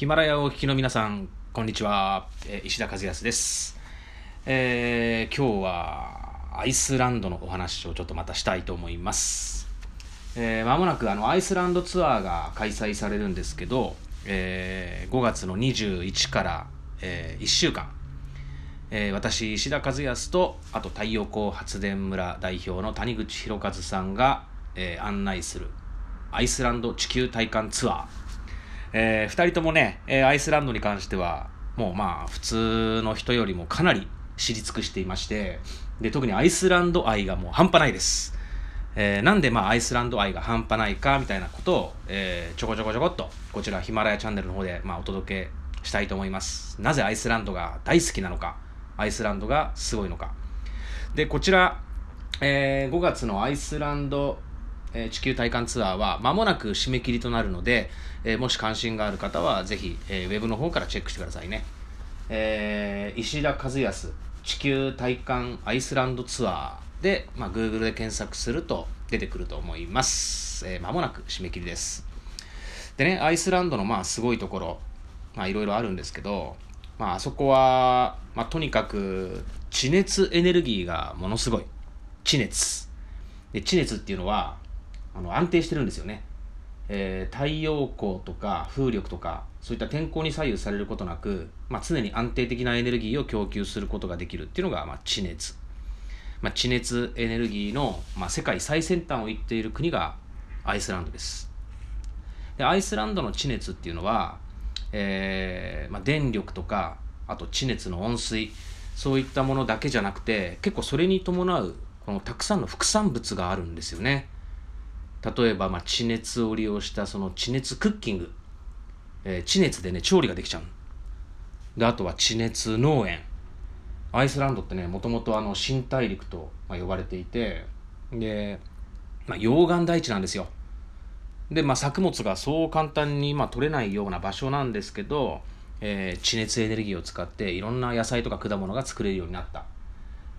ヒマラヤをお聞きの皆さん、こんにちは。えー石田和康です。えー今日はアイスランドのお話をちょっとまたしたいと思います。えーまもなくあのアイスランドツアーが開催されるんですけど、えー5月の21から、え1週間、えー私石田和康とあと太陽光発電村代表の谷口博和さんが、えー案内するアイスランド地球体感ツアー、え2人ともね、えアイスランドに関してはもうまあ普通の人よりもかなり知り尽くしていましてで特にアイスランド愛がもう半端ないです、えーなんでまあアイスランド愛が半端ないかみたいなことを、えーちょこちょこちょこっとこちらヒマラヤチャンネルの方でまあお届けしたいと思います。なぜアイスランドが大好きなのかアイスランドがすごいのか。でこちら、えー5月のアイスランド、えー地球体感ツアーは間もなく締め切りとなるので、えーもし関心がある方はぜひ、えーウェブの方からチェックしてくださいね、えー石田和康地球体感アイスランドツアーで、まあ、Google で検索すると出てくると思います、えー間もなく締め切りです。でねアイスランドのまあすごいところまあいろいろあるんですけど、まあ、あそこは、まあ、とにかく地熱エネルギーがものすごい。地熱。で地熱っていうのはあの安定してるんですよね、えー太陽光とか風力とかそういった天候に左右されることなく、まあ、常に安定的なエネルギーを供給することができるっていうのが、まあ、地熱、まあ、地熱エネルギーの、まあ、世界最先端を行っている国がアイスランドです。でアイスランドの地熱っていうのは、えーまあ、電力とかあと地熱の温水そういったものだけじゃなくて結構それに伴うこのたくさんの副産物があるんですよね。例えば、まあ、地熱を利用したその地熱クッキング、えー地熱でね調理ができちゃう。であとは地熱農園。アイスランドってねもともとあの新大陸と、まあ、呼ばれていて。で、まあ、溶岩大地なんですよ。で、まあ、作物がそう簡単に、まあ、取れないような場所なんですけど、えー地熱エネルギーを使っていろんな野菜とか果物が作れるようになった。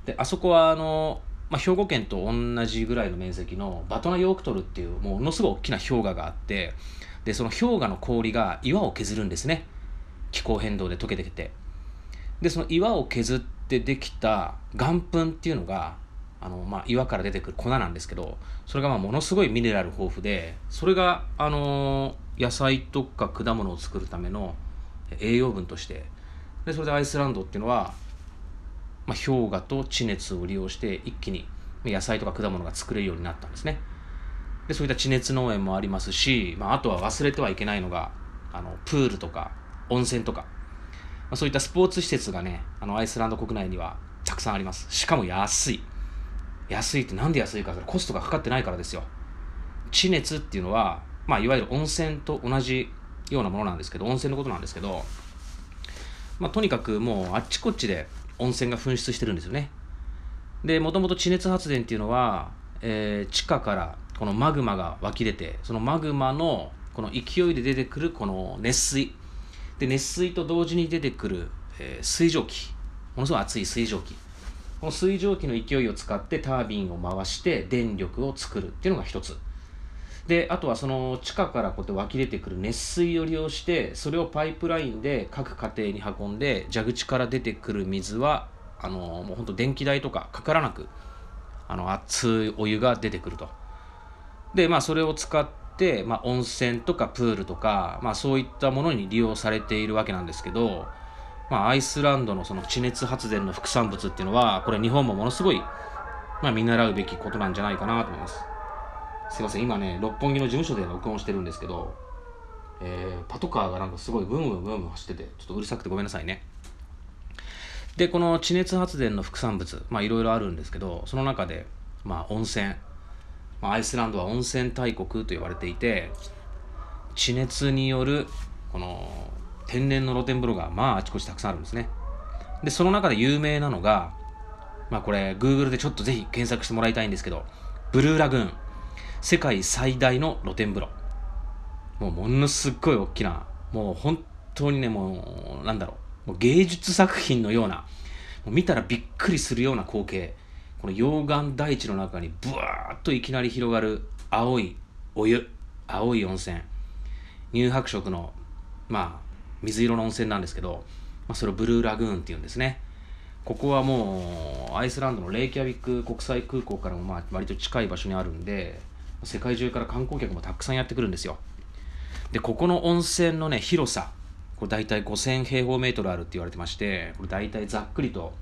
であそこはあの、まあ、兵庫県と同じぐらいの面積のバトナヨークトルっていうもうものすごい大きな氷河があってでその氷河の氷が岩を削るんですね。気候変動で溶けてきて。でその岩を削ってできた岩粉っていうのがあの、まあ、岩から出てくる粉なんですけどそれがまあものすごいミネラル豊富でそれが、あの野菜とか果物を作るための栄養分として。でそれでアイスランドっていうのは、まあ、氷河と地熱を利用して一気に野菜とか果物が作れるようになったんですね。でそういった地熱農園もありますし、まあ、あとは忘れてはいけないのがあのプールとか温泉とか、まあ、そういったスポーツ施設がねあのアイスランド国内にはたくさんあります。しかも安い。安いってなんで安いかコストがかかってないからですよ。地熱っていうのは、まあ、いわゆる温泉と同じようなものなんですけど温泉のことなんですけど、まあ、とにかくもうあっちこっちで温泉が噴出してるんですよね。でもともと地熱発電っていうのは、えー地下からこのマグマが湧き出てそのマグマのこの勢いで出てくるこの熱水。で熱水と同時に出てくる、えー水蒸気。ものすごい熱い水蒸気。この水蒸気の勢いを使ってタービンを回して電力を作るっていうのが一つ。であとはその地下からこうやって湧き出てくる熱水を利用してそれをパイプラインで各家庭に運んで蛇口から出てくる水はあのもう本当電気代とかかからなくあの熱いお湯が出てくると。でまあそれを使って、まあ、温泉とかプールとか、まあ、そういったものに利用されているわけなんですけど、まあ、アイスランドのその地熱発電の副産物っていうのはこれ日本もものすごい、まあ、見習うべきことなんじゃないかなと思います。すいません。今ね六本木の事務所で録音してるんですけど、えーパトカーがなんかすごいブンブンブンブン走っててちょっとうるさくてごめんなさいね。でこの地熱発電の副産物まあいろいろあるんですけどその中でまあ温泉。まあ、アイスランドは温泉大国と言われていて地熱によるこの天然の露天風呂がまああちこちたくさんあるんですね。でその中で有名なのがまあこれ Google でちょっとぜひ検索してもらいたいんですけどブルーラグーン。世界最大の露天風呂。もうものすっごい大きなもう本当にねもうなんだろう。もう芸術作品のようなもう見たらびっくりするような光景。この溶岩大地の中にブワーッといきなり広がる青いお湯青い温泉。乳白色のまあ水色の温泉なんですけど、まあ、それをブルーラグーンっていうんですね。ここはもうアイスランドのレイキャビック国際空港からもまあ割と近い場所にあるんで世界中から観光客もたくさんやってくるんですよ。でここの温泉のね広さこれ大体5000平方メートルあるって言われてましてこれ大体ざっくりと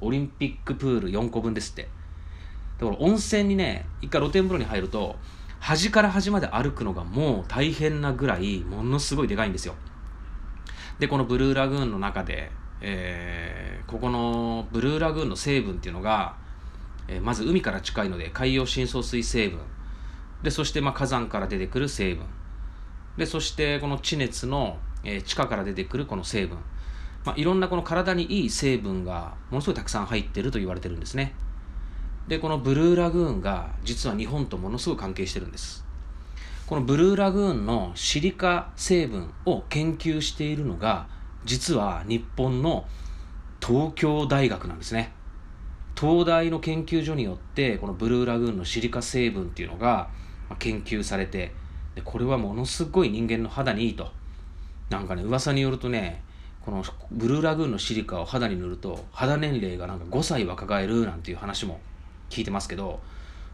オリンピックプール4個分ですって。だから温泉にね一回露天風呂に入ると端から端まで歩くのがもう大変なぐらいものすごいでかいんですよ。でこのブルーラグーンの中でえー、ここのブルーラグーンの成分っていうのが、えー、まず海から近いので海洋深層水成分。でそしてまあ火山から出てくる成分。でそしてこの地熱の、えー、地下から出てくるこの成分、まあ、いろんなこの体にいい成分がものすごいたくさん入ってると言われてるんですね。でこのブルーラグーンが実は日本とものすごい関係してるんです。このブルーラグーンのシリカ成分を研究しているのが実は日本の東京大学なんですね。東大の研究所によってこのブルーラグーンのシリカ成分っていうのが研究されてでこれはものすごい人間の肌にいいと。なんかね噂によるとねこのブルーラグーンのシリカを肌に塗ると肌年齢がなんか5歳若返るなんていう話も聞いてますけど、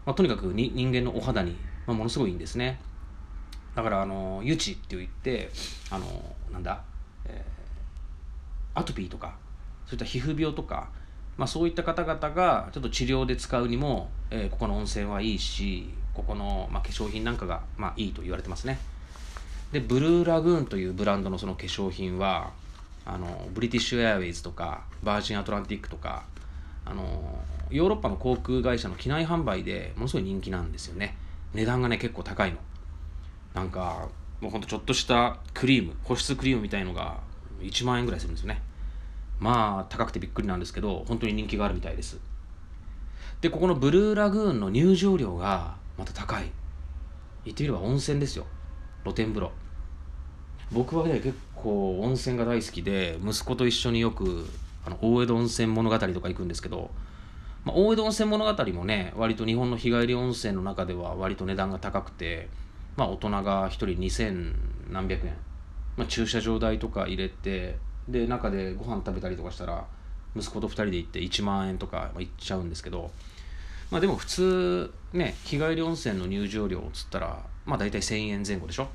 まあ、とにかくに人間のお肌に、まあ、ものすごいいいんですね。だからあのユチって言ってあのなんだ、えーアトピーとかそういった皮膚病とか、まあ、そういった方々がちょっと治療で使うにも、えー、ここの温泉はいいしここの、まあ、化粧品なんかが、まあ、いいと言われてますね。でブルーラグーンというブランドのその化粧品はあのブリティッシュエアウェイズとかバージンアトランティックとかあのヨーロッパの航空会社の機内販売でものすごい人気なんですよね。値段がね結構高いの。なんかもうほんとちょっとしたクリーム保湿クリームみたいのが1万円ぐらいするんですよね。まあ高くてびっくりなんですけど本当に人気があるみたいです。でここのブルーラグーンの入場料がまた高い。言ってみれば温泉ですよ。露天風呂。僕はね結構温泉が大好きで息子と一緒によくあの大江戸温泉物語とか行くんですけど、まあ、大江戸温泉物語もね割と日本の日帰り温泉の中では割と値段が高くてまあ大人が1人2000何百円。まあ、駐車場代とか入れてで中でご飯食べたりとかしたら息子と2人で行って1万円とか行っちゃうんですけどまあでも普通ね日帰り温泉の入場料っつったらまあ大体1000円前後でしょ。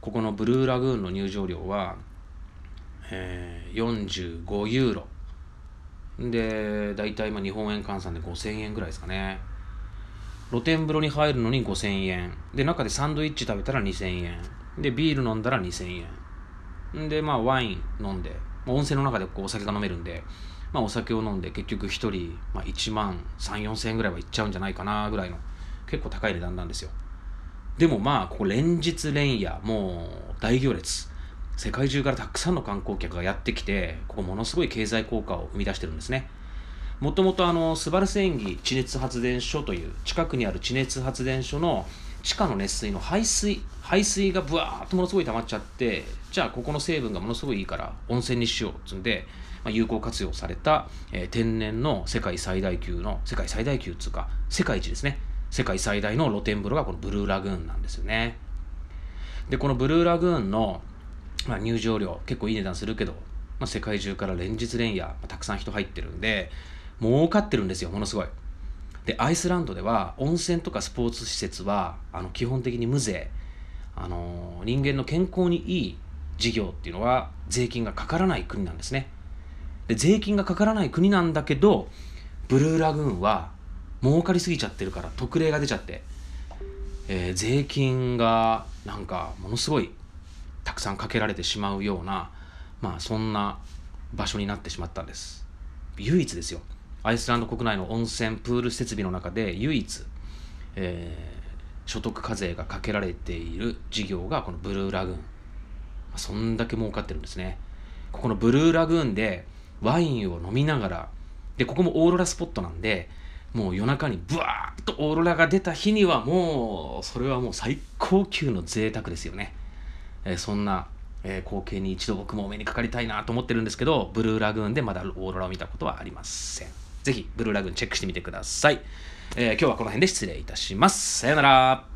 ここのブルーラグーンの入場料は、えー、45ユーロ。で大体まあ日本円換算で5000円ぐらいですかね。露天風呂に入るのに5000円。で中でサンドイッチ食べたら2000円。で、ビール飲んだら2000円。で、まあ、ワイン飲んで、まあ、温泉の中でこうお酒が飲めるんで、まあ、お酒を飲んで結局1人、まあ、1万3、4000円ぐらいはいっちゃうんじゃないかなぐらいの結構高い値段なんですよ。でもまあ、ここ連日連夜、もう大行列。世界中からたくさんの観光客がやってきて、ここものすごい経済効果を生み出してるんですね。もともとあの、スバルス演技地熱発電所という近くにある地熱発電所の地下の熱水の排水排水がぶわーっとものすごい溜まっちゃってじゃあここの成分がものすごいいいから温泉にしようっつんで、まあ、有効活用された、えー、天然の世界最大級の世界最大級っつうか世界一ですね。世界最大の露天風呂がこのブルーラグーンなんですよね。でこのブルーラグーンの、まあ、入場料結構いい値段するけど、まあ、世界中から連日連夜、まあ、たくさん人入ってるんで儲かってるんですよものすごい。でアイスランドでは温泉とかスポーツ施設はあの基本的に無税。あの人間の健康にいい事業っていうのは税金がかからない国なんですね。で税金がかからない国なんだけどブルーラグーンは儲かりすぎちゃってるから特例が出ちゃって、えー、税金がなんかものすごいたくさんかけられてしまうようなまあそんな場所になってしまったんです。唯一ですよ。アイスランド国内の温泉プール設備の中で唯一、えー、所得課税がかけられている事業がこのブルーラグーン。そんだけ儲かってるんですね。ここのブルーラグーンでワインを飲みながらでここもオーロラスポットなんでもう夜中にブワーッとオーロラが出た日にはもうそれはもう最高級の贅沢ですよね、えー、そんなえー、光景に一度僕もお目にかかりたいなと思ってるんですけど、ブルーラグーンでまだオーロラを見たことはありません。ぜひブルーラグーンチェックしてみてください。えー、今日はこの辺で失礼いたします。さよなら。